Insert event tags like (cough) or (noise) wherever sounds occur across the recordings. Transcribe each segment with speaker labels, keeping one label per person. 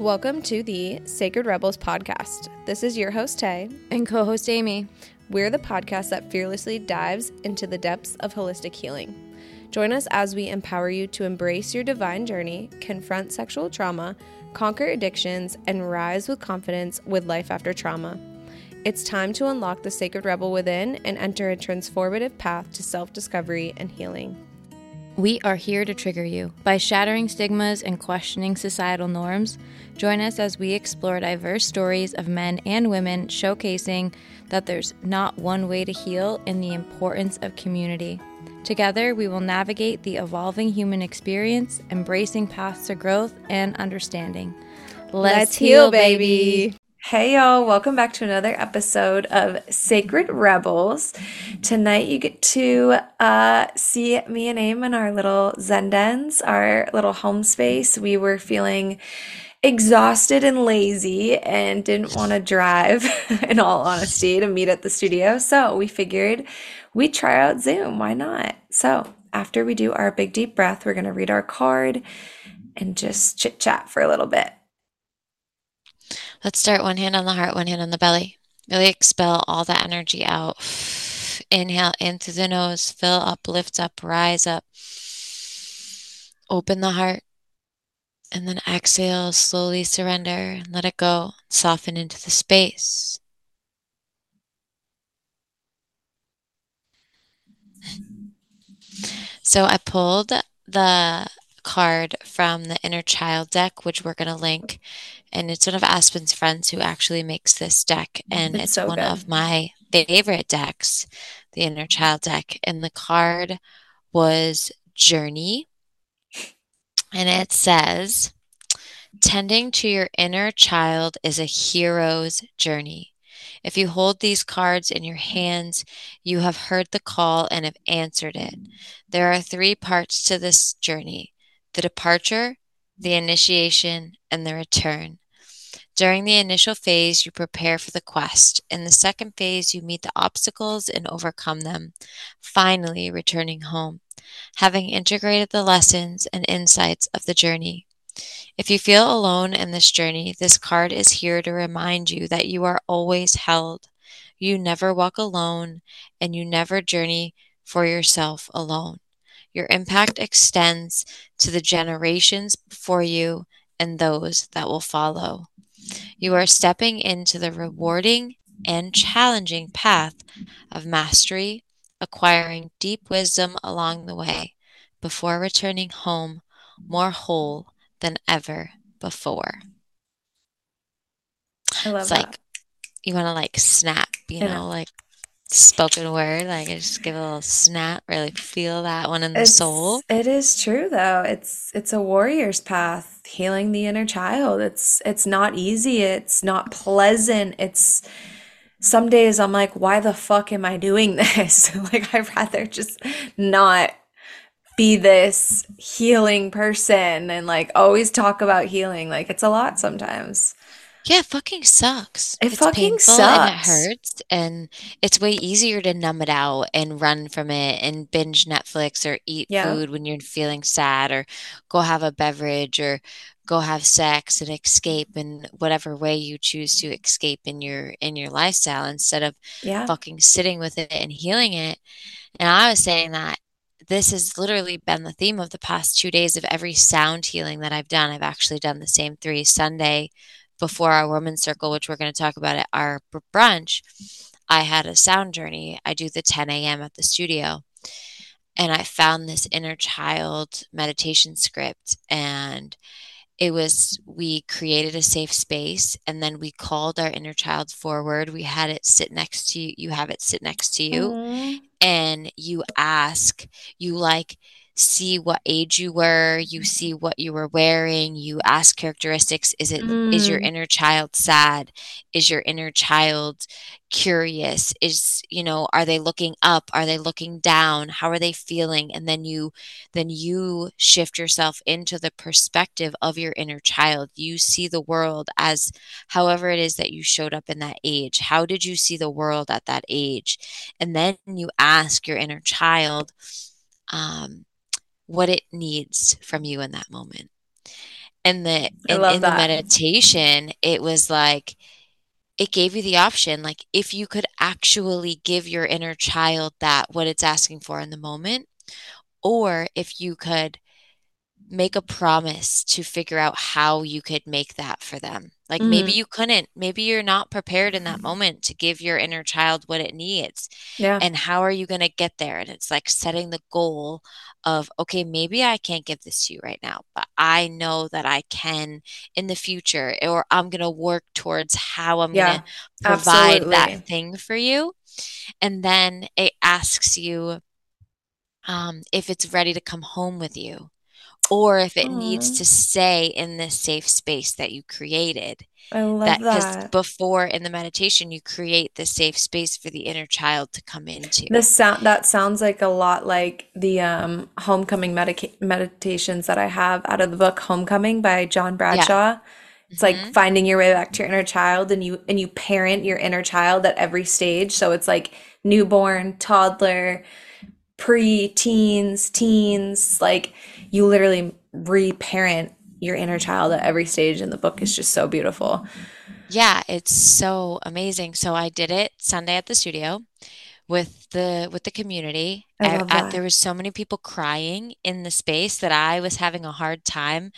Speaker 1: Welcome to the Sacred Rebels podcast. This is your host, Tay.
Speaker 2: And co host Amy.
Speaker 1: We're the podcast that fearlessly dives into the depths of holistic healing. Join us as we empower you to embrace your divine journey, confront sexual trauma, conquer addictions, and rise with confidence with life after trauma. It's time to unlock the sacred rebel within and enter a transformative path to self discovery and healing.
Speaker 2: We are here to trigger you. By shattering stigmas and questioning societal norms, join us as we explore diverse stories of men and women showcasing that there's not one way to heal and the importance of community. Together, we will navigate the evolving human experience, embracing paths to growth and understanding.
Speaker 1: Let's, Let's heal, baby. Hey, y'all, welcome back to another episode of Sacred Rebels. Tonight, you get to uh, see me and Aim in our little Zendens, our little home space. We were feeling exhausted and lazy and didn't want to drive, (laughs) in all honesty, to meet at the studio. So we figured we'd try out Zoom. Why not? So after we do our big deep breath, we're going to read our card and just chit chat for a little bit.
Speaker 3: Let's start one hand on the heart, one hand on the belly. Really expel all that energy out. Inhale in through the nose, fill up, lift up, rise up. Open the heart. And then exhale, slowly surrender, and let it go, soften into the space. So I pulled the card from the inner child deck, which we're going to link and it's one of Aspen's friends who actually makes this deck, and it's, it's so one good. of my favorite decks, the Inner Child deck. And the card was Journey, and it says, "Tending to your inner child is a hero's journey." If you hold these cards in your hands, you have heard the call and have answered it. There are three parts to this journey the departure, the initiation, and the return. During the initial phase, you prepare for the quest. In the second phase, you meet the obstacles and overcome them, finally returning home, having integrated the lessons and insights of the journey. If you feel alone in this journey, this card is here to remind you that you are always held. You never walk alone, and you never journey for yourself alone. Your impact extends to the generations before you and those that will follow. You are stepping into the rewarding and challenging path of mastery, acquiring deep wisdom along the way before returning home more whole than ever before.
Speaker 1: I love it's that.
Speaker 3: like you want to like snap, you know, like spoken word. Like I just give a little snap, really feel that one in the
Speaker 1: it's,
Speaker 3: soul.
Speaker 1: It is true though. It's it's a warrior's path, healing the inner child. It's it's not easy. It's not pleasant. It's some days I'm like, why the fuck am I doing (laughs) this? (laughs) like I'd rather just not be this healing person and like always talk about healing. Like it's a lot sometimes.
Speaker 3: Yeah, it fucking sucks.
Speaker 1: It
Speaker 3: it's
Speaker 1: fucking
Speaker 3: painful
Speaker 1: sucks.
Speaker 3: and it hurts and it's way easier to numb it out and run from it and binge Netflix or eat yeah. food when you're feeling sad or go have a beverage or go have sex and escape in whatever way you choose to escape in your in your lifestyle instead of yeah. fucking sitting with it and healing it. And I was saying that this has literally been the theme of the past two days of every sound healing that I've done. I've actually done the same three Sunday before our women's circle, which we're going to talk about at our brunch, I had a sound journey. I do the 10 a.m. at the studio. And I found this inner child meditation script. And it was, we created a safe space and then we called our inner child forward. We had it sit next to you. You have it sit next to you. Mm-hmm. And you ask, you like, see what age you were you see what you were wearing you ask characteristics is it mm. is your mm. inner child sad? Is your inner child curious? Is you know are they looking up? Are they looking down? How are they feeling? And then you then you shift yourself into the perspective of your inner child. You see the world as however it is that you showed up in that age. How did you see the world at that age? And then you ask your inner child um, what it needs from you in that moment. And the in, in the meditation, it was like it gave you the option like if you could actually give your inner child that what it's asking for in the moment or if you could make a promise to figure out how you could make that for them. Like mm-hmm. maybe you couldn't, maybe you're not prepared in that moment to give your inner child what it needs.
Speaker 1: Yeah.
Speaker 3: And how are you going to get there? And it's like setting the goal of, okay, maybe I can't give this to you right now, but I know that I can in the future, or I'm going to work towards how I'm yeah, going to provide absolutely. that thing for you. And then it asks you um, if it's ready to come home with you or if it Aww. needs to stay in this safe space that you created.
Speaker 1: I love that. Because
Speaker 3: before in the meditation, you create the safe space for the inner child to come into.
Speaker 1: The sound that sounds like a lot like the um, homecoming medica- meditations that I have out of the book Homecoming by John Bradshaw. Yeah. It's mm-hmm. like finding your way back to your inner child, and you and you parent your inner child at every stage. So it's like newborn, toddler, pre-teens, teens, like you literally reparent your inner child at every stage and the book is just so beautiful.
Speaker 3: Yeah, it's so amazing. So I did it Sunday at the studio with the with the community. I I, I, there was so many people crying in the space that I was having a hard time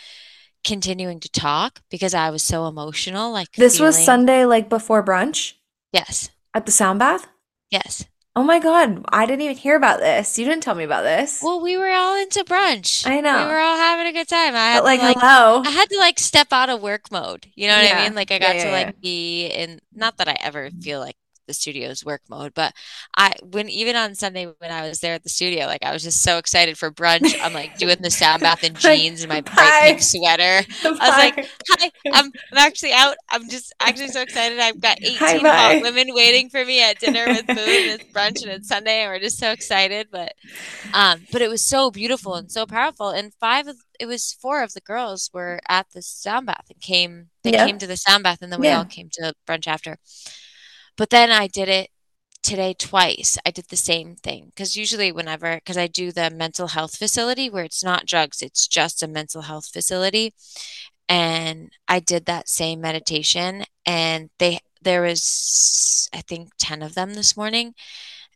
Speaker 3: continuing to talk because I was so emotional. Like
Speaker 1: this feeling... was Sunday, like before brunch.
Speaker 3: Yes.
Speaker 1: At the sound bath.
Speaker 3: Yes.
Speaker 1: Oh my God, I didn't even hear about this. You didn't tell me about this.
Speaker 3: Well, we were all into brunch.
Speaker 1: I know.
Speaker 3: We were all having a good time. I had
Speaker 1: but like,
Speaker 3: to, like,
Speaker 1: hello.
Speaker 3: I had to like step out of work mode. You know what yeah. I mean? Like I got yeah, yeah, to like be in not that I ever feel like the studio's work mode. But I, when even on Sunday when I was there at the studio, like I was just so excited for brunch. I'm like doing the sound bath (laughs) in jeans and my bright pink sweater. I was like, "Hi, I'm, I'm actually out. I'm just actually so excited. I've got (laughs) 18 Hi, hot women waiting for me at dinner with food. and it's brunch and it's Sunday, and we're just so excited. But, um, but it was so beautiful and so powerful. And five of it was four of the girls were at the sound bath and came. They yeah. came to the sound bath, and then we yeah. all came to brunch after. But then I did it today twice. I did the same thing because usually, whenever, because I do the mental health facility where it's not drugs, it's just a mental health facility. And I did that same meditation, and they, there was, I think, 10 of them this morning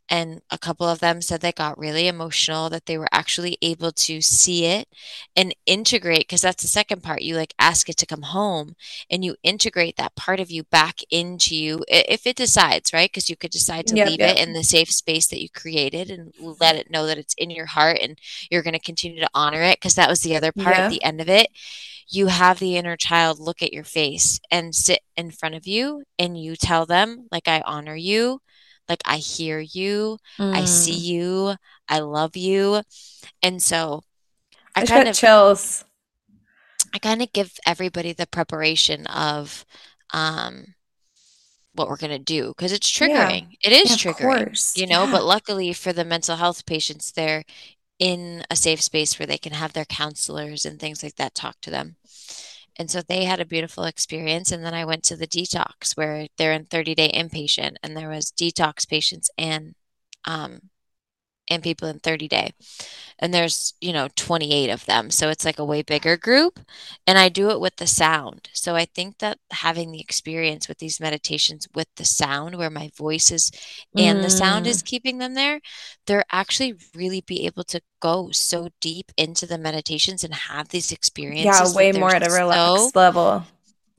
Speaker 3: and a couple of them said they got really emotional that they were actually able to see it and integrate because that's the second part you like ask it to come home and you integrate that part of you back into you if it decides right because you could decide to yep, leave yep. it in the safe space that you created and let it know that it's in your heart and you're going to continue to honor it because that was the other part yeah. at the end of it you have the inner child look at your face and sit in front of you and you tell them like i honor you like I hear you, mm. I see mm. you, I love you. And so
Speaker 1: I, I kind of chills.
Speaker 3: I kind of give everybody the preparation of um what we're going to do because it's triggering. Yeah. It is yeah, triggering, you know, yeah. but luckily for the mental health patients, they're in a safe space where they can have their counselors and things like that talk to them. And so they had a beautiful experience. And then I went to the detox where they're in 30 day inpatient and there was detox patients and um, and people in 30 day and there's you know 28 of them so it's like a way bigger group and i do it with the sound so i think that having the experience with these meditations with the sound where my voice is and mm. the sound is mm. keeping them there they're actually really be able to go so deep into the meditations and have these experiences
Speaker 1: yeah way more at a relaxed so, level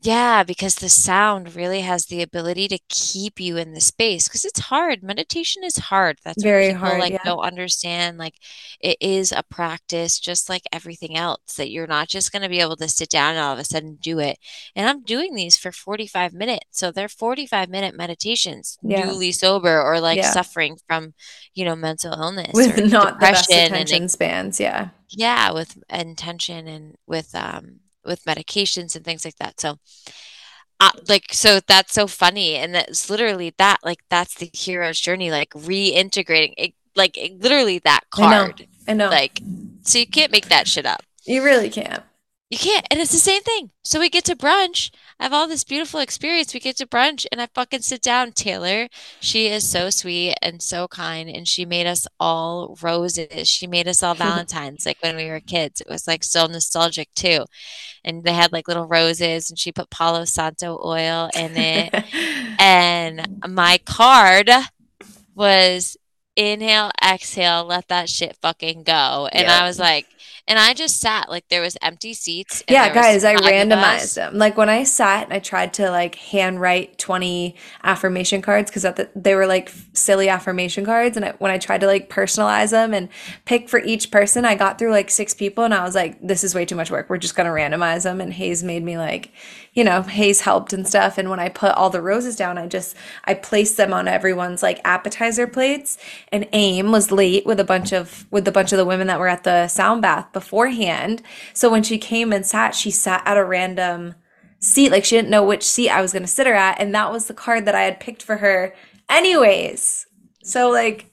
Speaker 3: yeah, because the sound really has the ability to keep you in the space because it's hard. Meditation is hard. That's very hard. Like yeah. don't understand. Like it is a practice, just like everything else. That you're not just going to be able to sit down and all of a sudden do it. And I'm doing these for 45 minutes, so they're 45 minute meditations. Yeah. Newly sober or like yeah. suffering from, you know, mental illness
Speaker 1: with not the best attention and, spans. Yeah.
Speaker 3: Yeah, with intention and with um with medications and things like that. So, uh, like, so that's so funny. And that's literally that, like, that's the hero's journey, like reintegrating it, like it, literally that card.
Speaker 1: I know. I know.
Speaker 3: Like, so you can't make that shit up.
Speaker 1: You really can't.
Speaker 3: You can't. And it's the same thing. So we get to brunch. I have all this beautiful experience. We get to brunch and I fucking sit down. Taylor, she is so sweet and so kind. And she made us all roses. She made us all (laughs) Valentines like when we were kids. It was like so nostalgic too. And they had like little roses and she put Palo Santo oil in it. (laughs) and my card was inhale, exhale, let that shit fucking go. And yep. I was like, and I just sat like there was empty seats.
Speaker 1: yeah, guys, I randomized them. Like when I sat and I tried to like handwrite 20 affirmation cards because the, they were like silly affirmation cards. And I, when I tried to like personalize them and pick for each person, I got through like six people and I was like, this is way too much work. We're just going to randomize them. And Hayes made me like, you know, Hayes helped and stuff. And when I put all the roses down, I just, I placed them on everyone's like appetizer plates. And AIM was late with a bunch of, with a bunch of the women that were at the sound bath beforehand. So when she came and sat, she sat at a random seat. Like she didn't know which seat I was going to sit her at. And that was the card that I had picked for her, anyways. So, like,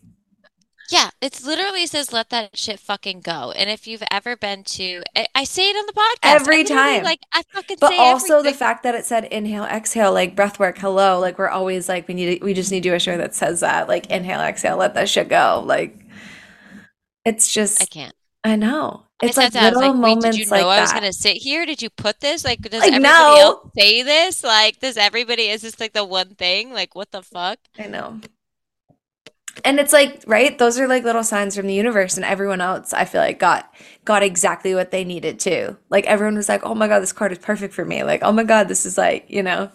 Speaker 3: yeah, it literally says let that shit fucking go. And if you've ever been to I say it on the podcast
Speaker 1: every time.
Speaker 3: Like I fucking say it.
Speaker 1: But also everything. the fact that it said inhale, exhale, like breath work, hello. Like we're always like we need to, we just need to do a show that says that. Like inhale, exhale, let that shit go. Like it's just
Speaker 3: I can't.
Speaker 1: I know. It's like little like, moments did you know like I
Speaker 3: was
Speaker 1: that.
Speaker 3: gonna sit here? Did you put this? Like, does like, everybody else say this? Like, does everybody? Is this like the one thing? Like, what the fuck?
Speaker 1: I know. And it's like, right? Those are like little signs from the universe, and everyone else, I feel like, got got exactly what they needed too. Like everyone was like, "Oh my god, this card is perfect for me." Like, "Oh my god, this is like, you know,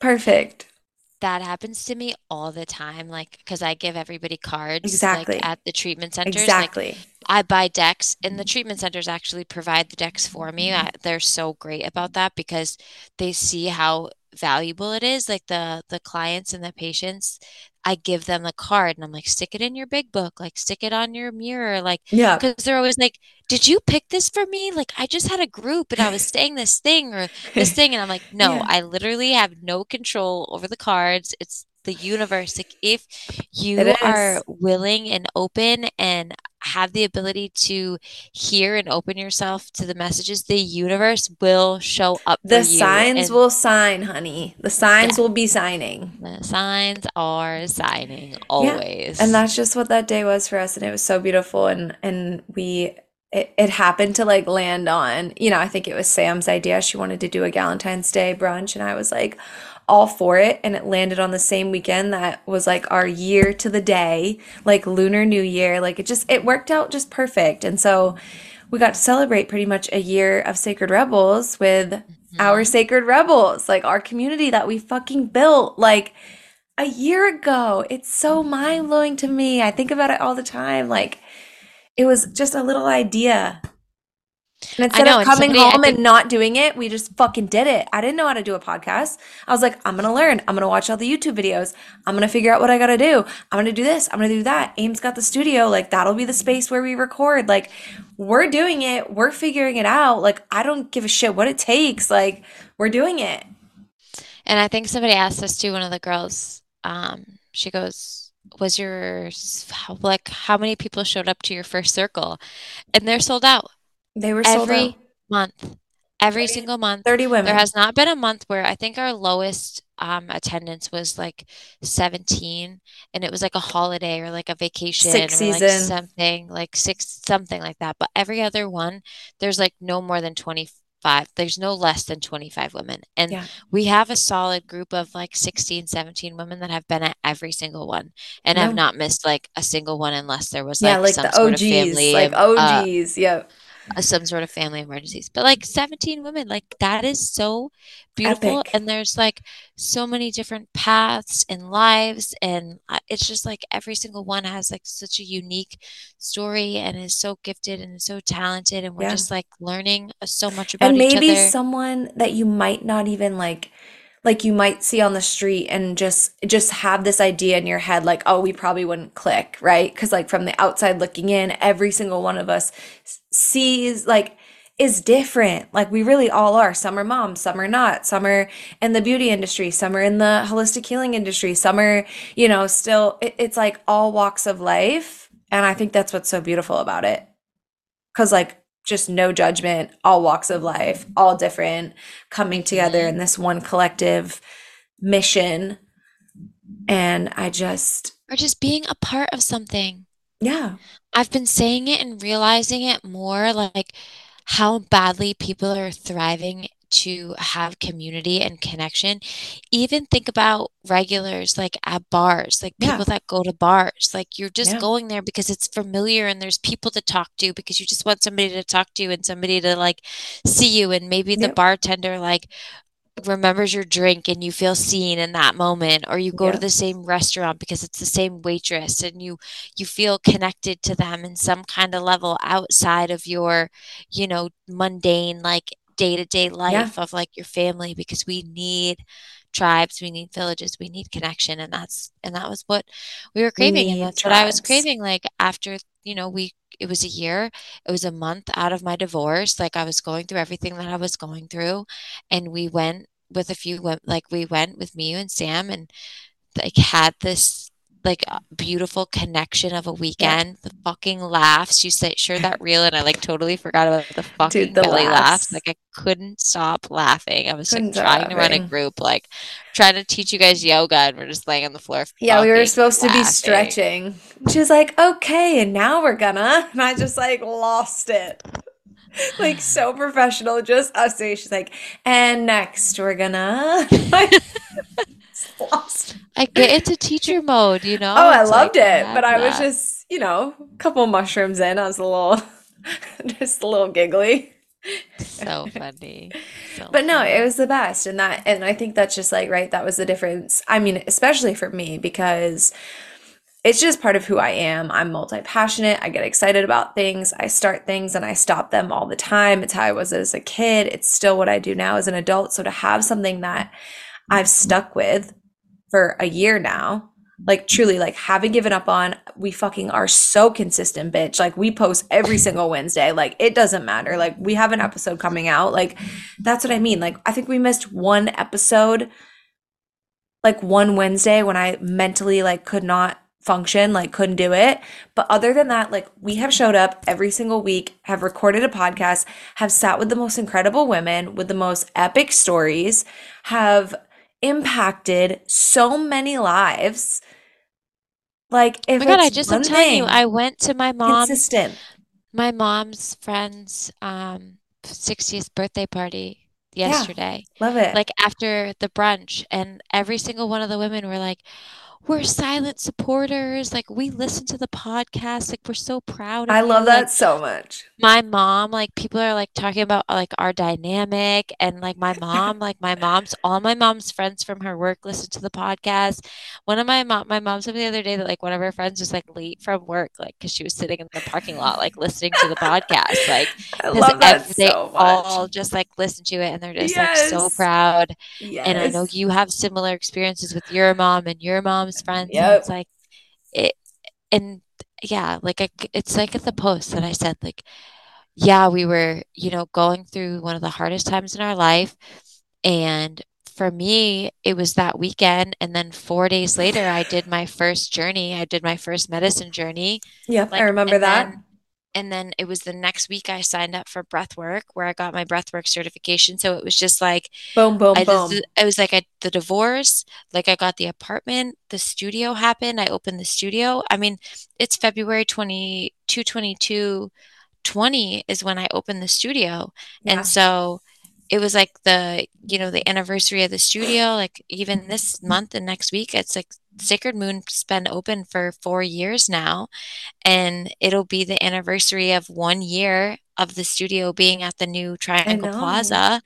Speaker 1: perfect."
Speaker 3: That happens to me all the time like because i give everybody cards
Speaker 1: exactly.
Speaker 3: like, at the treatment centers
Speaker 1: exactly.
Speaker 3: Like, i buy decks and the mm-hmm. treatment centers actually provide the decks for me I, they're so great about that because they see how valuable it is like the the clients and the patients I give them the card and I'm like, stick it in your big book, like stick it on your mirror. Like,
Speaker 1: yeah.
Speaker 3: Cause they're always like, did you pick this for me? Like, I just had a group and I was saying this thing or this (laughs) thing. And I'm like, no, yeah. I literally have no control over the cards. It's the universe. Like, if you are willing and open and have the ability to hear and open yourself to the messages, the universe will show up.
Speaker 1: The signs will sign, honey. The signs yeah. will be signing.
Speaker 3: The signs are signing always.
Speaker 1: Yeah. And that's just what that day was for us. And it was so beautiful. And and we it, it happened to like land on, you know, I think it was Sam's idea. She wanted to do a Valentine's Day brunch. And I was like, all for it and it landed on the same weekend that was like our year to the day like lunar new year. Like it just it worked out just perfect. And so we got to celebrate pretty much a year of sacred rebels with mm-hmm. our sacred rebels like our community that we fucking built like a year ago. It's so mind-blowing to me. I think about it all the time. Like it was just a little idea and instead know, of coming somebody, home think- and not doing it, we just fucking did it. I didn't know how to do a podcast. I was like, I'm gonna learn. I'm gonna watch all the YouTube videos. I'm gonna figure out what I gotta do. I'm gonna do this. I'm gonna do that. Aim's got the studio. Like that'll be the space where we record. Like we're doing it. We're figuring it out. Like I don't give a shit what it takes. Like we're doing it.
Speaker 3: And I think somebody asked us too, one of the girls. Um, she goes, "Was your like how many people showed up to your first circle?" And they're sold out
Speaker 1: they were sold
Speaker 3: every month. Every 30, single month.
Speaker 1: 30 women.
Speaker 3: There has not been a month where I think our lowest um, attendance was like 17 and it was like a holiday or like a vacation
Speaker 1: six
Speaker 3: or
Speaker 1: season.
Speaker 3: like something like six something like that but every other one there's like no more than 25 there's no less than 25 women and yeah. we have a solid group of like 16 17 women that have been at every single one and have not missed like a single one unless there was like,
Speaker 1: yeah, like some the OGs, sort of family like OGs uh, yep
Speaker 3: some sort of family emergencies. But like 17 women, like that is so beautiful. Epic. And there's like so many different paths and lives. And uh, it's just like every single one has like such a unique story and is so gifted and so talented. And we're yeah. just like learning so much about
Speaker 1: and maybe someone that you might not even like like you might see on the street and just just have this idea in your head like oh we probably wouldn't click right? Because like from the outside looking in every single one of us sees like is different. Like we really all are. Some are moms some are not. Some are in the beauty industry some are in the holistic healing industry some are you know still it, it's like all walks of life. And i think that's what's so beautiful about it. Because like just no judgment, all walks of life, all different, coming together in this one collective mission. And I just.
Speaker 3: Or just being a part of something.
Speaker 1: Yeah.
Speaker 3: I've been saying it and realizing it more like how badly people are thriving to have community and connection. Even think about regulars like at bars, like people yeah. that go to bars. Like you're just yeah. going there because it's familiar and there's people to talk to because you just want somebody to talk to and somebody to like see you. And maybe the bartender like remembers your drink and you feel seen in that moment or you go yeah. to the same restaurant because it's the same waitress and you you feel connected to them in some kind of level outside of your you know mundane like day-to-day life yeah. of like your family because we need tribes we need villages we need connection and that's and that was what we were craving we and that's tribes. what i was craving like after you know we it was a year it was a month out of my divorce like i was going through everything that i was going through and we went with a few like we went with me and sam and like had this like beautiful connection of a weekend. Yeah. The fucking laughs. You said sure that real and I like totally forgot about the fucking Dude, the belly laughs. laughs. Like I couldn't stop laughing. I was like trying to run a group, like trying to teach you guys yoga and we're just laying on the floor.
Speaker 1: Yeah, we were supposed laughing. to be stretching. She's like, okay, and now we're gonna and I just like lost it. (laughs) like so professional, just us two. She's like, and next we're gonna (laughs)
Speaker 3: lost. I get into teacher mode, you know.
Speaker 1: Oh, I loved like, it, but I was just, you know, a couple mushrooms in. I was a little, (laughs) just a little giggly.
Speaker 3: So funny.
Speaker 1: So but no, it was the best, and that, and I think that's just like right. That was the difference. I mean, especially for me because it's just part of who I am. I'm multi passionate. I get excited about things. I start things and I stop them all the time. It's how I was as a kid. It's still what I do now as an adult. So to have something that I've stuck with for a year now. Like truly, like haven't given up on. We fucking are so consistent, bitch. Like we post every single Wednesday. Like it doesn't matter. Like we have an episode coming out. Like that's what I mean. Like I think we missed one episode, like one Wednesday when I mentally like could not function, like couldn't do it. But other than that, like we have showed up every single week, have recorded a podcast, have sat with the most incredible women with the most epic stories, have impacted so many lives. Like if oh my God, I just I'm telling you,
Speaker 3: I went to my mom consistent. my mom's friend's um 60th birthday party yesterday.
Speaker 1: Yeah, love it.
Speaker 3: Like after the brunch and every single one of the women were like, we're silent supporters. Like we listen to the podcast. Like we're so proud.
Speaker 1: I love that
Speaker 3: like,
Speaker 1: so much.
Speaker 3: My mom, like people are like talking about like our dynamic and like my mom, (laughs) like my mom's all my mom's friends from her work listen to the podcast. One of my mom, my mom said the other day that like one of her friends was like late from work, like because she was sitting in the parking lot, like listening to the podcast. Like (laughs)
Speaker 1: I love that they so much. all
Speaker 3: just like listen to it and they're just yes. like so proud. Yes. And I know you have similar experiences with your mom and your mom's friends. Yep. it's like it, and yeah, like I, it's like at the post that I said, like, yeah, we were, you know, going through one of the hardest times in our life. And for me, it was that weekend. And then four days later, I did my first journey. I did my first medicine journey.
Speaker 1: Yeah, like, I remember that.
Speaker 3: Then, and then it was the next week I signed up for breath work where I got my breath work certification. So it was just like
Speaker 1: boom, boom,
Speaker 3: I
Speaker 1: boom.
Speaker 3: It was like a, the divorce, like I got the apartment, the studio happened. I opened the studio. I mean, it's February 22, 22, 20 is when I opened the studio. Yeah. And so it was like the, you know, the anniversary of the studio, like even this month and next week, it's like Sacred Moon's been open for four years now, and it'll be the anniversary of one year of the studio being at the new Triangle Plaza.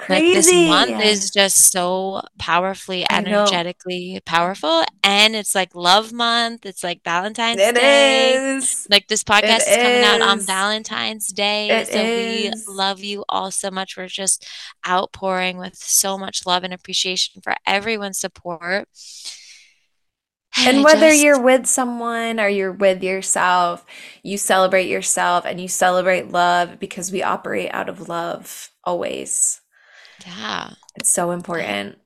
Speaker 3: Crazy. Like this month is just so powerfully, energetically powerful. And it's like love month. It's like Valentine's it Day. Is. Like this podcast is, is coming out on Valentine's Day. It so is. we love you all so much. We're just outpouring with so much love and appreciation for everyone's support
Speaker 1: and whether just... you're with someone or you're with yourself, you celebrate yourself and you celebrate love because we operate out of love always.
Speaker 3: Yeah.
Speaker 1: It's so important.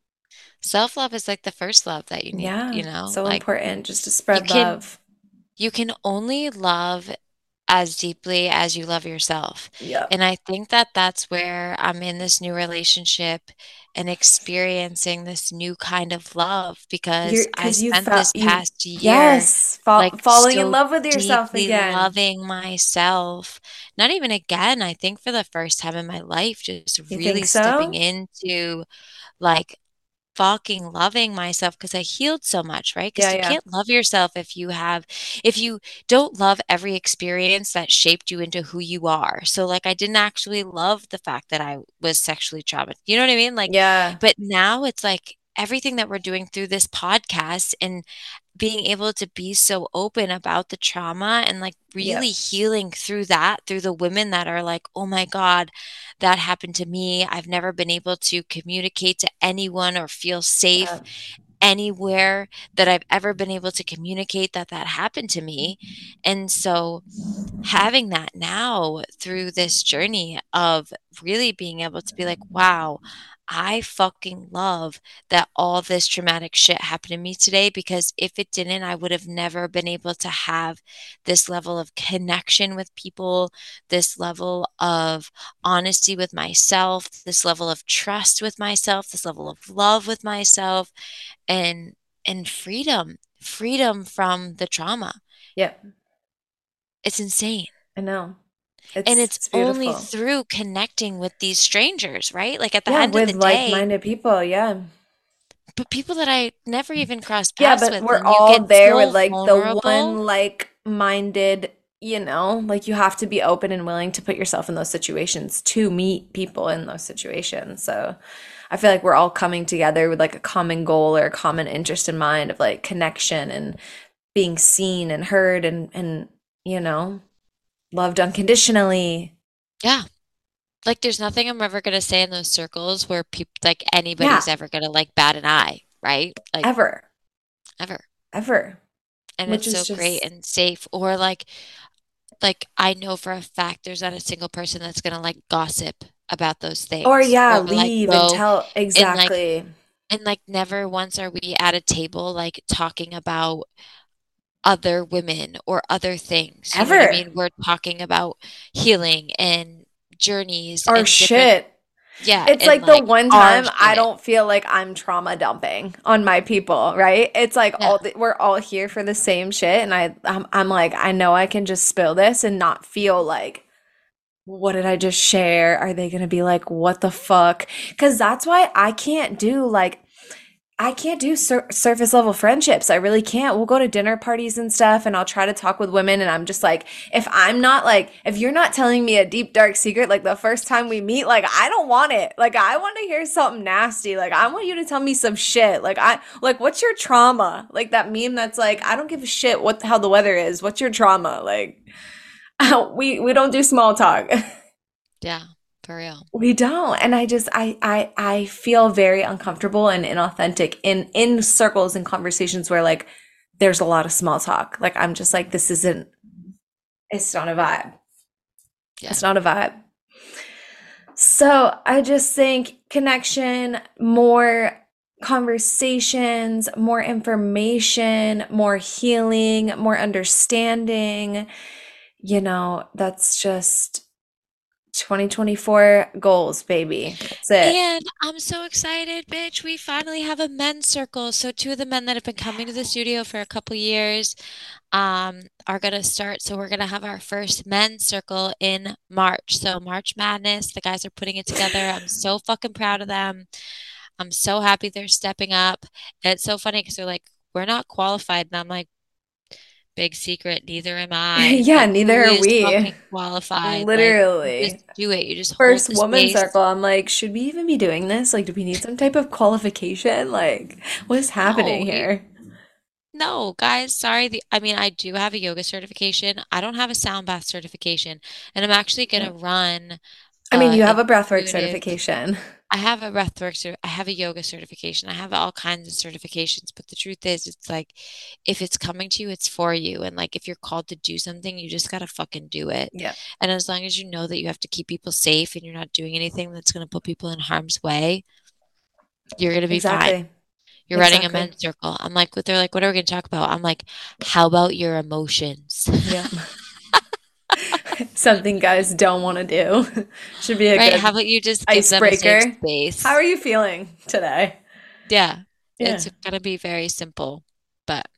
Speaker 3: Self love is like the first love that you need. Yeah. You know,
Speaker 1: so like, important just to spread you love.
Speaker 3: Can, you can only love as deeply as you love yourself.
Speaker 1: Yeah.
Speaker 3: And I think that that's where I'm in this new relationship and experiencing this new kind of love because I spent this past you, year
Speaker 1: yes, fall, like falling in love with yourself again,
Speaker 3: loving myself. Not even again. I think for the first time in my life, just you really so? stepping into like fucking loving myself because I healed so much, right? Because yeah, you yeah. can't love yourself if you have, if you don't love every experience that shaped you into who you are. So, like, I didn't actually love the fact that I was sexually traumatized. You know what I mean? Like,
Speaker 1: yeah.
Speaker 3: But now it's like everything that we're doing through this podcast and being able to be so open about the trauma and like really yep. healing through that through the women that are like oh my god that happened to me i've never been able to communicate to anyone or feel safe yeah. anywhere that i've ever been able to communicate that that happened to me and so having that now through this journey of really being able to be like wow I fucking love that all this traumatic shit happened to me today because if it didn't, I would have never been able to have this level of connection with people, this level of honesty with myself, this level of trust with myself, this level of love with myself and and freedom, freedom from the trauma.
Speaker 1: Yeah.
Speaker 3: It's insane.
Speaker 1: I know.
Speaker 3: It's, and it's, it's only through connecting with these strangers, right? Like at the yeah, end of the day, with
Speaker 1: like-minded people, yeah.
Speaker 3: But people that I never even crossed paths with.
Speaker 1: yeah,
Speaker 3: but
Speaker 1: with, we're all there so with like vulnerable. the one like-minded. You know, like you have to be open and willing to put yourself in those situations to meet people in those situations. So, I feel like we're all coming together with like a common goal or a common interest in mind of like connection and being seen and heard and and you know loved unconditionally.
Speaker 3: Yeah. Like there's nothing I'm ever gonna say in those circles where people like anybody's yeah. ever gonna like bat an eye, right? Like
Speaker 1: ever.
Speaker 3: Ever.
Speaker 1: Ever.
Speaker 3: And Which it's so just... great and safe. Or like like I know for a fact there's not a single person that's gonna like gossip about those things.
Speaker 1: Or yeah, or, leave like, and tell exactly.
Speaker 3: And like, and like never once are we at a table like talking about other women or other things. You Ever. I mean, we're talking about healing and journeys
Speaker 1: or shit.
Speaker 3: Yeah.
Speaker 1: It's like, like, the one time I don't feel like I'm trauma dumping on my people, right? It's like all the, we're all here for the same shit and I I'm, I'm like I know I can just spill this and not feel like what did I just share? Are they going to be like what the fuck? Cuz that's why I can't do like I can't do sur- surface level friendships. I really can't. We'll go to dinner parties and stuff, and I'll try to talk with women. And I'm just like, if I'm not like, if you're not telling me a deep, dark secret, like the first time we meet, like, I don't want it. Like, I want to hear something nasty. Like, I want you to tell me some shit. Like, I, like, what's your trauma? Like that meme that's like, I don't give a shit what, how the weather is. What's your trauma? Like, (laughs) we, we don't do small talk. (laughs)
Speaker 3: Yeah. For real.
Speaker 1: We don't. And I just I I I feel very uncomfortable and inauthentic in in circles and conversations where like there's a lot of small talk. Like I'm just like this isn't it's not a vibe. Yeah. It's not a vibe. So I just think connection, more conversations, more information, more healing, more understanding. You know, that's just 2024 goals, baby. That's it.
Speaker 3: And I'm so excited, bitch. We finally have a men's circle. So two of the men that have been coming to the studio for a couple years um are going to start. So we're going to have our first men's circle in March. So March Madness, the guys are putting it together. I'm so (laughs) fucking proud of them. I'm so happy they're stepping up. And it's so funny because they're like, we're not qualified. And I'm like, big secret neither am (laughs) i.
Speaker 1: Yeah like, neither are we.
Speaker 3: qualified?
Speaker 1: Literally.
Speaker 3: like, just do it. You just
Speaker 1: first woman space. circle i'm like should we even be doing this? Like do we need some type of qualification? Like what's happening no, here?
Speaker 3: No guys sorry the, i mean i do have a yoga certification. I don't have a sound bath certification and i'm actually going to run
Speaker 1: i mean uh, you have a breathwork certification
Speaker 3: I have a breathwork, I have a yoga certification, I have all kinds of certifications. But the truth is, it's like if it's coming to you, it's for you. And like if you're called to do something, you just gotta fucking do it.
Speaker 1: Yeah.
Speaker 3: And as long as you know that you have to keep people safe and you're not doing anything that's gonna put people in harm's way, you're gonna be exactly. fine. You're exactly. running a men's circle. I'm like, they're like, what are we gonna talk about? I'm like, how about your emotions?
Speaker 1: Yeah. (laughs) (laughs) something guys don't want to do. (laughs) Should be a
Speaker 3: right.
Speaker 1: good
Speaker 3: How about you just icebreaker? Space.
Speaker 1: How are you feeling today?
Speaker 3: Yeah, yeah. it's gonna be very simple, but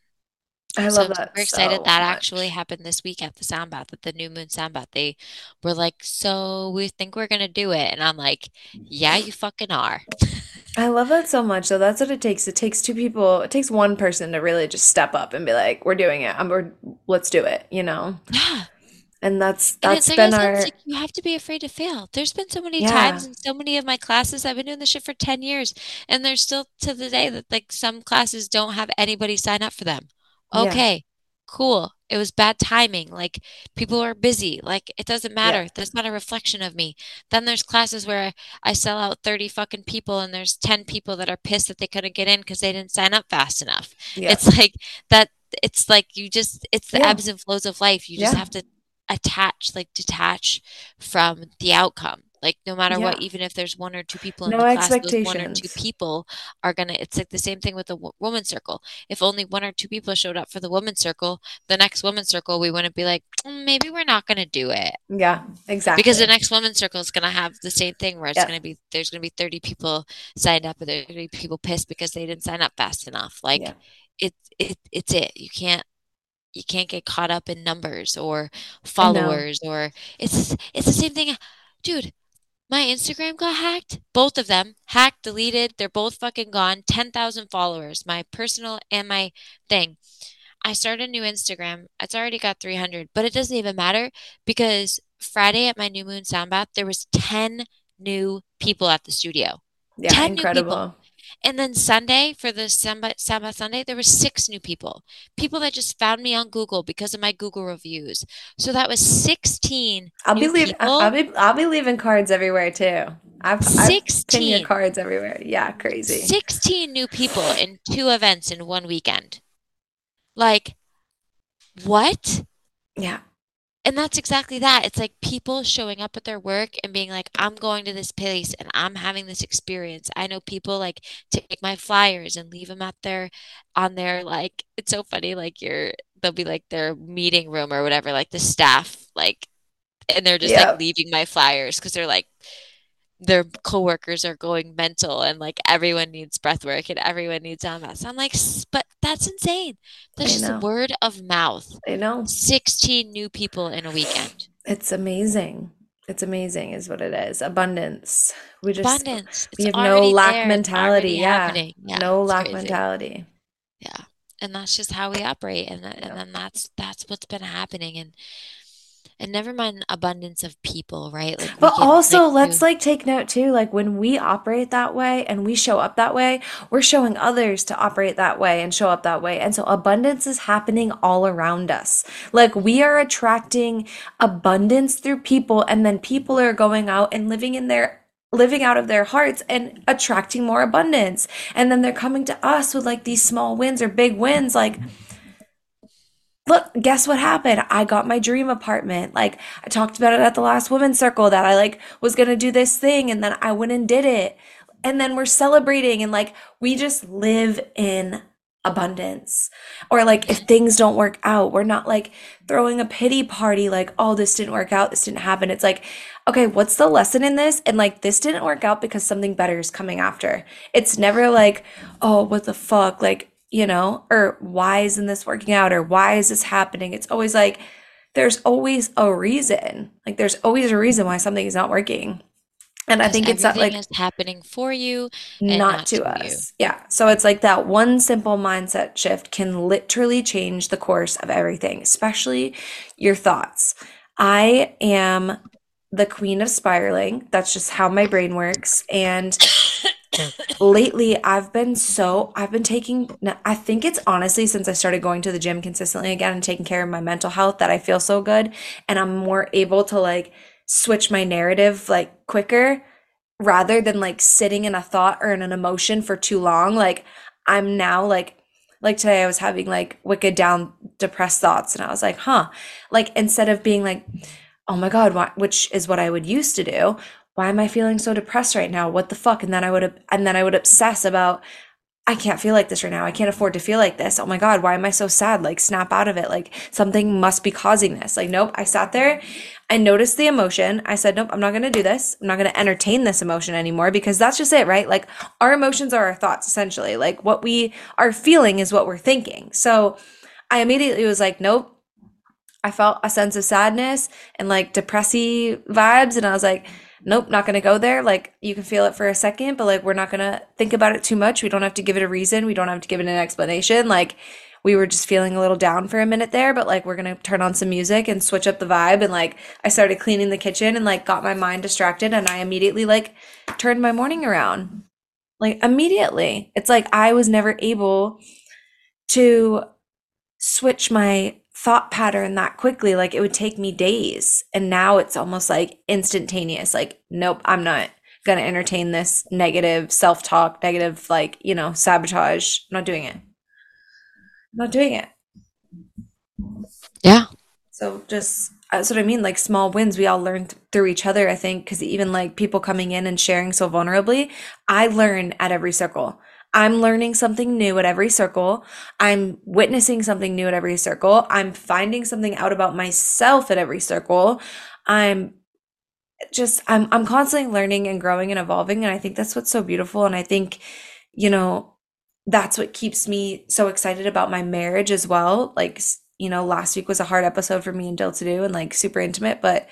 Speaker 1: I so love that.
Speaker 3: We're excited so that much. actually happened this week at the sound bath at the New Moon sound bath. They were like, "So we think we're gonna do it," and I'm like, "Yeah, you fucking are."
Speaker 1: I love that so much. So that's what it takes. It takes two people. It takes one person to really just step up and be like, "We're doing it. I'm. We're, let's do it." You know.
Speaker 3: Yeah.
Speaker 1: And that's that's and been our. Like
Speaker 3: you have to be afraid to fail. There's been so many yeah. times in so many of my classes. I've been doing this shit for ten years, and there's still to the day that like some classes don't have anybody sign up for them. Okay, yeah. cool. It was bad timing. Like people are busy. Like it doesn't matter. Yeah. That's not a reflection of me. Then there's classes where I sell out 30 fucking people and there's 10 people that are pissed that they couldn't get in because they didn't sign up fast enough. Yeah. It's like that. It's like you just, it's the ebbs and flows of life. You just have to attach, like detach from the outcome. Like no matter yeah. what, even if there's one or two people in no the class, those one or two people are gonna. It's like the same thing with the w- woman circle. If only one or two people showed up for the woman circle, the next woman circle, we wouldn't be like, mm, maybe we're not gonna do it.
Speaker 1: Yeah, exactly.
Speaker 3: Because the next woman circle is gonna have the same thing where it's yeah. gonna be there's gonna be 30 people signed up, and there's gonna be people pissed because they didn't sign up fast enough. Like yeah. it, it, it's it. You can't you can't get caught up in numbers or followers or it's it's the same thing dude my Instagram got hacked. Both of them hacked, deleted. They're both fucking gone. 10,000 followers, my personal and my thing. I started a new Instagram. It's already got 300, but it doesn't even matter because Friday at my New Moon Sound Bath, there was 10 new people at the studio.
Speaker 1: Yeah, 10 incredible.
Speaker 3: And then Sunday for the Samba, Samba Sunday, there were six new people. People that just found me on Google because of my Google reviews. So that was 16.
Speaker 1: I'll be leaving I'll be I'll be leaving cards everywhere too. I've 16 I've cards everywhere. Yeah, crazy.
Speaker 3: 16 new people in two events in one weekend. Like what?
Speaker 1: Yeah.
Speaker 3: And that's exactly that. It's like people showing up at their work and being like, I'm going to this place and I'm having this experience. I know people like take my flyers and leave them at their, on their, like, it's so funny. Like, you're, they'll be like their meeting room or whatever, like the staff, like, and they're just yeah. like leaving my flyers because they're like, their coworkers are going mental and like everyone needs breath work and everyone needs MS. I'm like, but that's insane. That's just word of mouth.
Speaker 1: I know.
Speaker 3: 16 new people in a weekend.
Speaker 1: It's amazing. It's amazing, is what it is. Abundance. We just
Speaker 3: abundance.
Speaker 1: We have no lack there. mentality. Yeah. yeah. No lack crazy. mentality.
Speaker 3: Yeah. And that's just how we operate. And, and then that's that's what's been happening. And and never mind abundance of people right?
Speaker 1: Like but also like, let's like take note too like when we operate that way and we show up that way we're showing others to operate that way and show up that way. And so abundance is happening all around us. Like we are attracting abundance through people and then people are going out and living in their living out of their hearts and attracting more abundance. And then they're coming to us with like these small wins or big wins like look, guess what happened? I got my dream apartment. Like I talked about it at the last women's circle that I like was going to do this thing and then I went and did it. And then we're celebrating and like we just live in abundance. Or like if things don't work out, we're not like throwing a pity party like, "Oh, this didn't work out. This didn't happen." It's like, "Okay, what's the lesson in this?" And like this didn't work out because something better is coming after. It's never like, "Oh, what the fuck?" Like you know, or why isn't this working out? Or why is this happening? It's always like, there's always a reason. Like, there's always a reason why something is not working. And I think it's that like
Speaker 3: is happening for you,
Speaker 1: not, not, to, to us. You. Yeah. So it's like that one simple mindset shift can literally change the course of everything, especially your thoughts. I am the queen of spiraling. That's just how my brain works. And lately I've been so I've been taking I think it's honestly since I started going to the gym consistently again and taking care of my mental health that I feel so good and I'm more able to like switch my narrative like quicker rather than like sitting in a thought or in an emotion for too long. Like I'm now like like today I was having like wicked down depressed thoughts and I was like huh. Like instead of being like oh my god which is what I would used to do why am I feeling so depressed right now? What the fuck? And then I would and then I would obsess about I can't feel like this right now. I can't afford to feel like this. Oh my God, why am I so sad? Like, snap out of it. Like, something must be causing this. Like, nope. I sat there. I noticed the emotion. I said, nope, I'm not going to do this. I'm not going to entertain this emotion anymore because that's just it, right? Like, our emotions are our thoughts, essentially. Like, what we are feeling is what we're thinking. So I immediately was like, nope. I felt a sense of sadness and like depressy vibes. And I was like, nope, not going to go there. Like you can feel it for a second, but like we're not going to think about it too much. We don't have to give it a reason. We don't have to give it an explanation. Like we were just feeling a little down for a minute there, but like we're going to turn on some music and switch up the vibe. And like I started cleaning the kitchen and like got my mind distracted and I immediately like turned my morning around. Like immediately. It's like I was never able to switch my thought pattern that quickly. Like it would take me days. And now it's almost like instantaneous. Like, nope, I'm not going to entertain this negative self talk, negative, like, you know, sabotage. I'm not doing it. I'm not doing it.
Speaker 3: Yeah.
Speaker 1: So just that's what I mean. Like small wins, we all learn th- through each other. I think because even like people coming in and sharing so vulnerably, I learn at every circle. I'm learning something new at every circle. I'm witnessing something new at every circle. I'm finding something out about myself at every circle. I'm just I'm I'm constantly learning and growing and evolving and I think that's what's so beautiful and I think you know that's what keeps me so excited about my marriage as well. Like you know, last week was a hard episode for me and Dill to do and like super intimate, but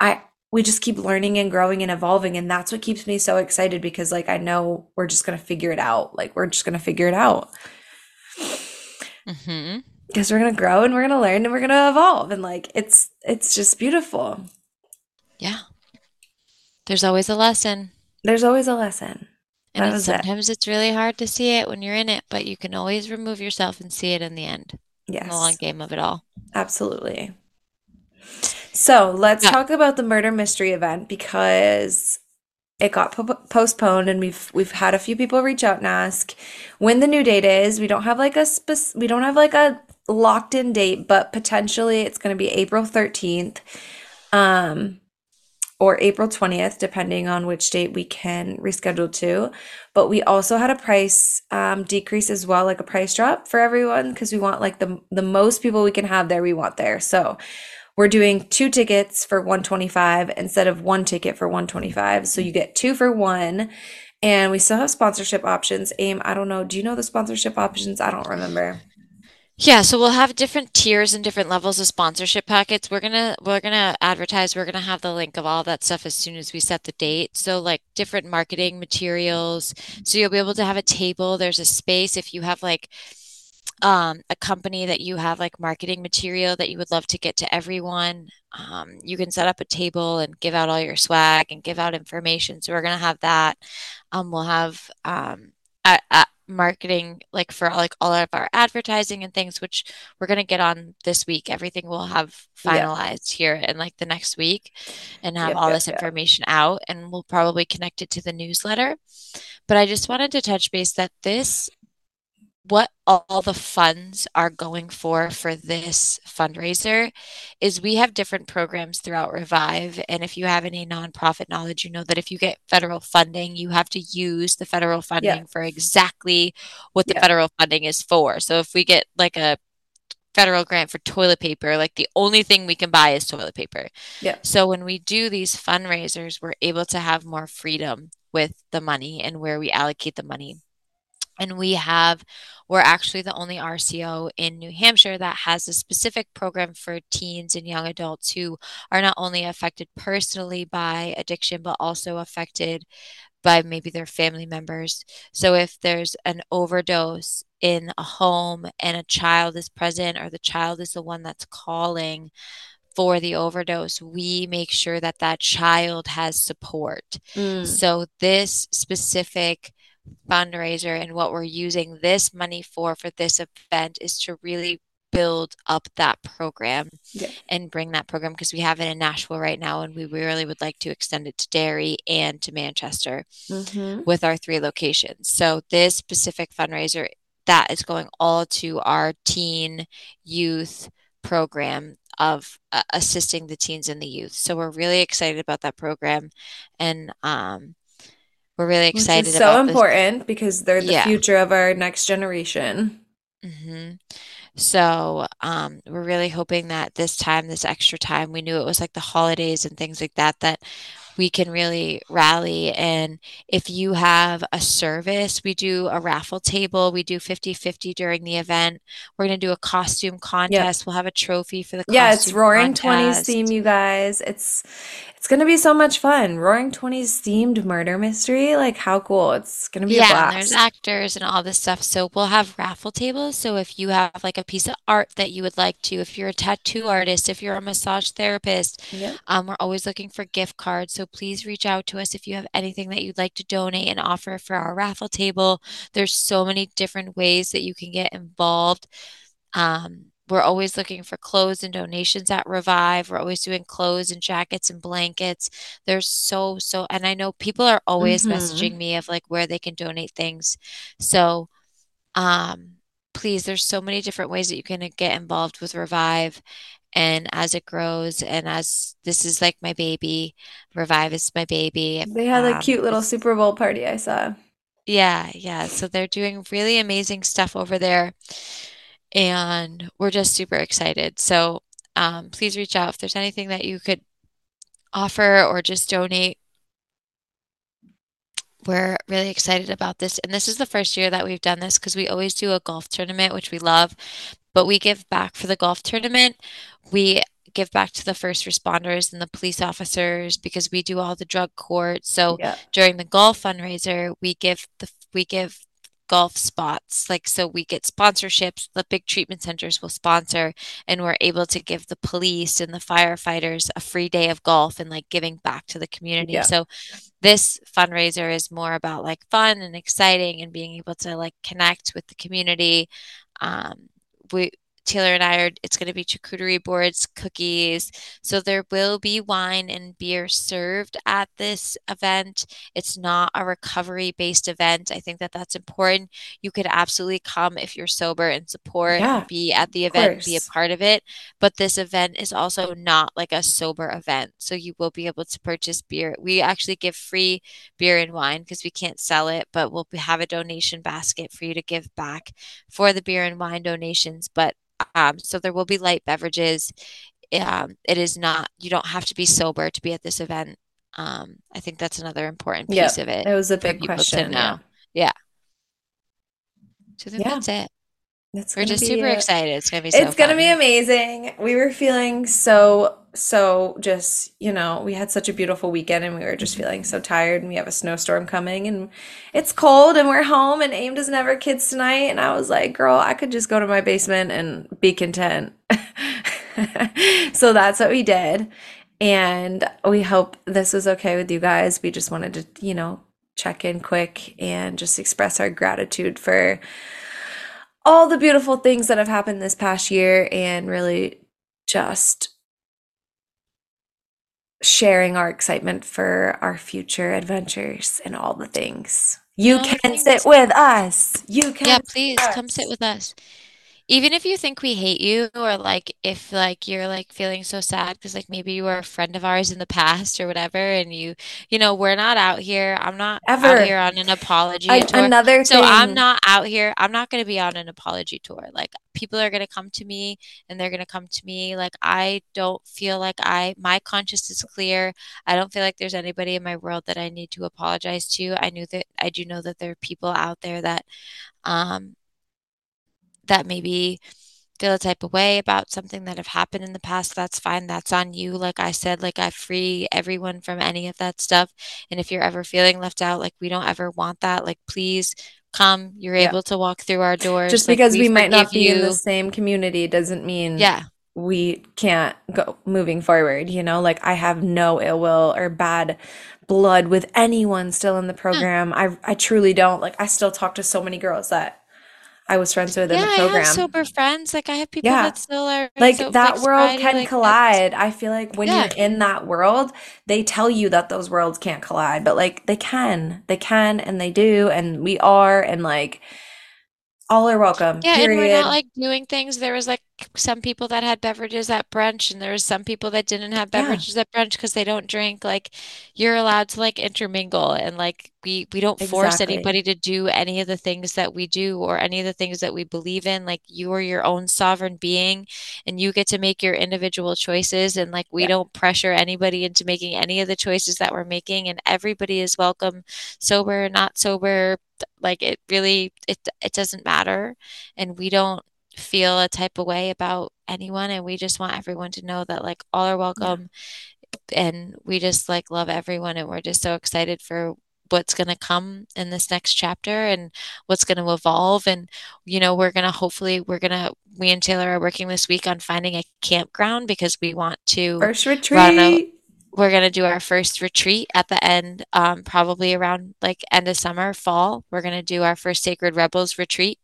Speaker 1: I we just keep learning and growing and evolving and that's what keeps me so excited because like i know we're just gonna figure it out. Like we're just gonna figure it out. Mm-hmm. because we're gonna grow and we're gonna learn and we're gonna evolve and like it's it's just beautiful.
Speaker 3: Yeah. There's always a lesson.
Speaker 1: There's always a lesson.
Speaker 3: And it's, sometimes it. it's really hard to see it when you're in it but you can always remove yourself and see it in the end. Yes. In the long game of it all.
Speaker 1: Absolutely so let's yeah. talk about the murder mystery event because it got po- postponed and we've we've had a few people reach out and ask when the new date is. We don't have like a spec- we don't have like a locked in date, but potentially it's going to be April 13th. Um or April 20th, depending on which date we can reschedule to. But we also had a price um, decrease as well, like a price drop for everyone, because we want like the the most people we can have there, we want there. So we're doing two tickets for 125 instead of one ticket for 125 so you get two for one and we still have sponsorship options aim i don't know do you know the sponsorship options i don't remember
Speaker 3: yeah, so we'll have different tiers and different levels of sponsorship packets. We're gonna we're gonna advertise. We're gonna have the link of all that stuff as soon as we set the date. So like different marketing materials. So you'll be able to have a table. There's a space if you have like um, a company that you have like marketing material that you would love to get to everyone, um, you can set up a table and give out all your swag and give out information. So we're going to have that. Um, we'll have um, marketing like for like all of our advertising and things, which we're going to get on this week. Everything we'll have finalized here in like the next week and have yep, all yep, this information yep. out. And we'll probably connect it to the newsletter. But I just wanted to touch base that this what all the funds are going for for this fundraiser is we have different programs throughout revive and if you have any nonprofit knowledge you know that if you get federal funding you have to use the federal funding yeah. for exactly what the yeah. federal funding is for so if we get like a federal grant for toilet paper like the only thing we can buy is toilet paper
Speaker 1: yeah
Speaker 3: so when we do these fundraisers we're able to have more freedom with the money and where we allocate the money and we have, we're actually the only RCO in New Hampshire that has a specific program for teens and young adults who are not only affected personally by addiction, but also affected by maybe their family members. So if there's an overdose in a home and a child is present or the child is the one that's calling for the overdose, we make sure that that child has support. Mm. So this specific fundraiser and what we're using this money for for this event is to really build up that program yeah. and bring that program because we have it in Nashua right now and we really would like to extend it to Derry and to Manchester mm-hmm. with our three locations. So this specific fundraiser that is going all to our teen youth program of uh, assisting the teens and the youth. So we're really excited about that program and um, we're really excited Which
Speaker 1: is so important this. because they're the yeah. future of our next generation.
Speaker 3: Mm-hmm. So um, we're really hoping that this time, this extra time, we knew it was like the holidays and things like that, that we can really rally. And if you have a service, we do a raffle table. We do 50 50 during the event. We're going to do a costume contest. Yep. We'll have a trophy for the
Speaker 1: Yeah, it's Roaring. 20s theme, you guys. It's it's going to be so much fun. Roaring 20s themed murder mystery. Like, how cool. It's going to be yeah,
Speaker 3: there's actors and all this stuff. So, we'll have raffle tables. So, if you have like a piece of art that you would like to, if you're a tattoo artist, if you're a massage therapist, yep. um, we're always looking for gift cards. So, please reach out to us if you have anything that you'd like to donate and offer for our raffle table. There's so many different ways that you can get involved. Um, we're always looking for clothes and donations at Revive. We're always doing clothes and jackets and blankets. There's so, so, and I know people are always mm-hmm. messaging me of like where they can donate things. So, um, please, there's so many different ways that you can get involved with Revive. And as it grows, and as this is like my baby, Revive is my baby.
Speaker 1: They had um, a cute little Super Bowl party I saw.
Speaker 3: Yeah, yeah. So they're doing really amazing stuff over there and we're just super excited. So um, please reach out if there's anything that you could offer or just donate. We're really excited about this. And this is the first year that we've done this because we always do a golf tournament, which we love, but we give back for the golf tournament. We give back to the first responders and the police officers because we do all the drug court. So yeah. during the golf fundraiser, we give the we give golf spots. Like, so we get sponsorships, the big treatment centers will sponsor, and we're able to give the police and the firefighters a free day of golf and like giving back to the community. Yeah. So, this fundraiser is more about like fun and exciting and being able to like connect with the community. Um, we Taylor and I are, it's going to be charcuterie boards, cookies. So there will be wine and beer served at this event. It's not a recovery based event. I think that that's important. You could absolutely come if you're sober and support, yeah, be at the event, be a part of it. But this event is also not like a sober event. So you will be able to purchase beer. We actually give free beer and wine because we can't sell it, but we'll have a donation basket for you to give back for the beer and wine donations. But um, so there will be light beverages. Um, it is not, you don't have to be sober to be at this event. Um, I think that's another important piece yep, of it.
Speaker 1: It was a big question.
Speaker 3: Yeah. yeah. So I think yeah. that's it. It's We're just super a, excited. It's gonna be. So
Speaker 1: it's gonna be amazing. We were feeling so so just you know we had such a beautiful weekend and we were just feeling so tired and we have a snowstorm coming and it's cold and we're home and aim doesn't have her kids tonight and I was like, girl, I could just go to my basement and be content. (laughs) so that's what we did, and we hope this was okay with you guys. We just wanted to you know check in quick and just express our gratitude for all the beautiful things that have happened this past year and really just sharing our excitement for our future adventures and all the things. You no, can sit with us. You can.
Speaker 3: Yeah, please come sit with us even if you think we hate you or like if like you're like feeling so sad because like maybe you were a friend of ours in the past or whatever and you you know we're not out here i'm not ever. out here on an apology I, tour. another so thing. i'm not out here i'm not going to be on an apology tour. Like people are going to come to me and they're going to come to me. Like i don't feel like i my conscience is clear. I don't feel like there's anybody in my world that i need to apologize to. I knew that i do know that there are people out there that um that maybe feel a type of way about something that have happened in the past that's fine that's on you. Like i said like i free everyone from any of that stuff. And if you're ever feeling left out like we don't ever want that like please come you're yeah. able to walk through our doors.
Speaker 1: Just like, because we, we might not be you. in the same community doesn't mean
Speaker 3: yeah.
Speaker 1: we can't go moving forward you know? Like i have no ill will or bad blood with anyone still in the hmm. program. I i truly don't. Like i still talk to so many girls that I was friends with in the program. I have
Speaker 3: sober friends. Like I have people yeah. that still are
Speaker 1: like so, that like, world can like collide. I feel like when yeah. you're in that world, they tell you that those worlds can't collide, but like they can, they can, and they do, and we are, and like all are welcome.
Speaker 3: Yeah, period. and we're not like doing things. There was like some people that had beverages at brunch and there was some people that didn't have beverages yeah. at brunch because they don't drink like you're allowed to like intermingle and like we we don't force anybody to do any of the things that we do or any of the things that we believe in like you are your own sovereign being and you get to make your individual choices and like we yeah. don't pressure anybody into making any of the choices that we're making and everybody is welcome sober not sober like it really it it doesn't matter and we don't feel a type of way about anyone and we just want everyone to know that like all are welcome yeah. and we just like love everyone and we're just so excited for what's going to come in this next chapter and what's going to evolve and you know we're going to hopefully we're going to we and taylor are working this week on finding a campground because we want to
Speaker 1: first retreat
Speaker 3: we're going to do our first retreat at the end, um, probably around like end of summer, fall. We're going to do our first Sacred Rebels retreat,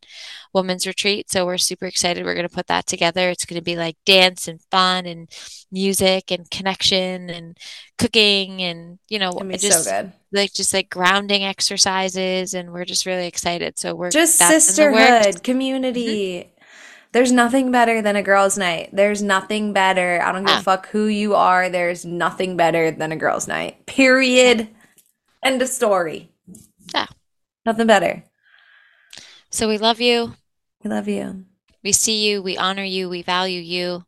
Speaker 3: women's retreat. So we're super excited. We're going to put that together. It's going to be like dance and fun and music and connection and cooking and, you know, just so like just like grounding exercises. And we're just really excited. So we're
Speaker 1: just sisterhood, community. Mm-hmm there's nothing better than a girls' night. There's nothing better. I don't give a ah. fuck who you are. There's nothing better than a girls' night. Period. End of story.
Speaker 3: Yeah.
Speaker 1: Nothing better.
Speaker 3: So we love you.
Speaker 1: We love you.
Speaker 3: We see you. We honor you. We value you.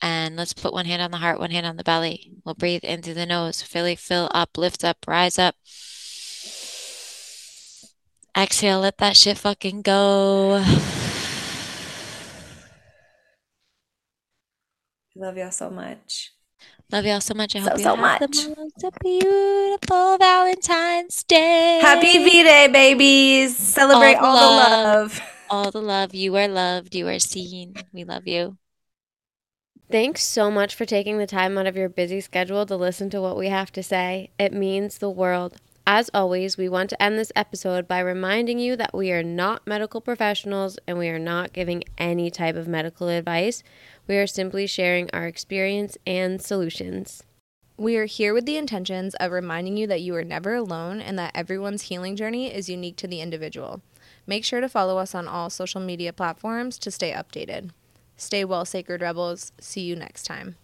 Speaker 3: And let's put one hand on the heart, one hand on the belly. We'll breathe in through the nose. Fill, fill up, lift up, rise up. Exhale, let that shit fucking go.
Speaker 1: Love y'all so much.
Speaker 3: Love y'all so much. I
Speaker 1: so, hope you so have much. the
Speaker 3: most beautiful Valentine's Day.
Speaker 1: Happy V Day, babies. Celebrate all, all the love. love.
Speaker 3: All the love. You are loved. You are seen. We love you.
Speaker 2: Thanks so much for taking the time out of your busy schedule to listen to what we have to say. It means the world. As always, we want to end this episode by reminding you that we are not medical professionals and we are not giving any type of medical advice. We are simply sharing our experience and solutions.
Speaker 4: We are here with the intentions of reminding you that you are never alone and that everyone's healing journey is unique to the individual. Make sure to follow us on all social media platforms to stay updated. Stay well, Sacred Rebels. See you next time.